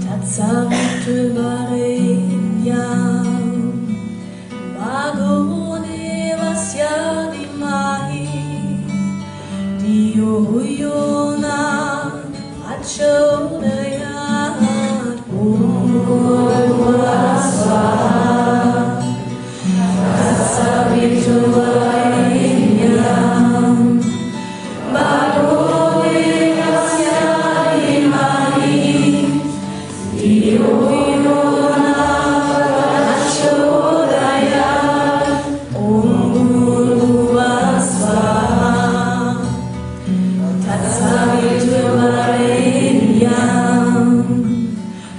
Tatsache drüber reden, ja.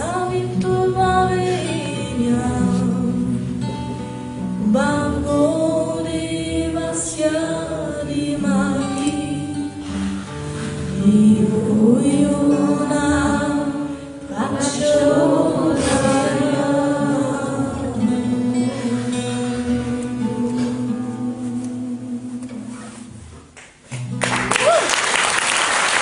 Savi tu maveriam Bam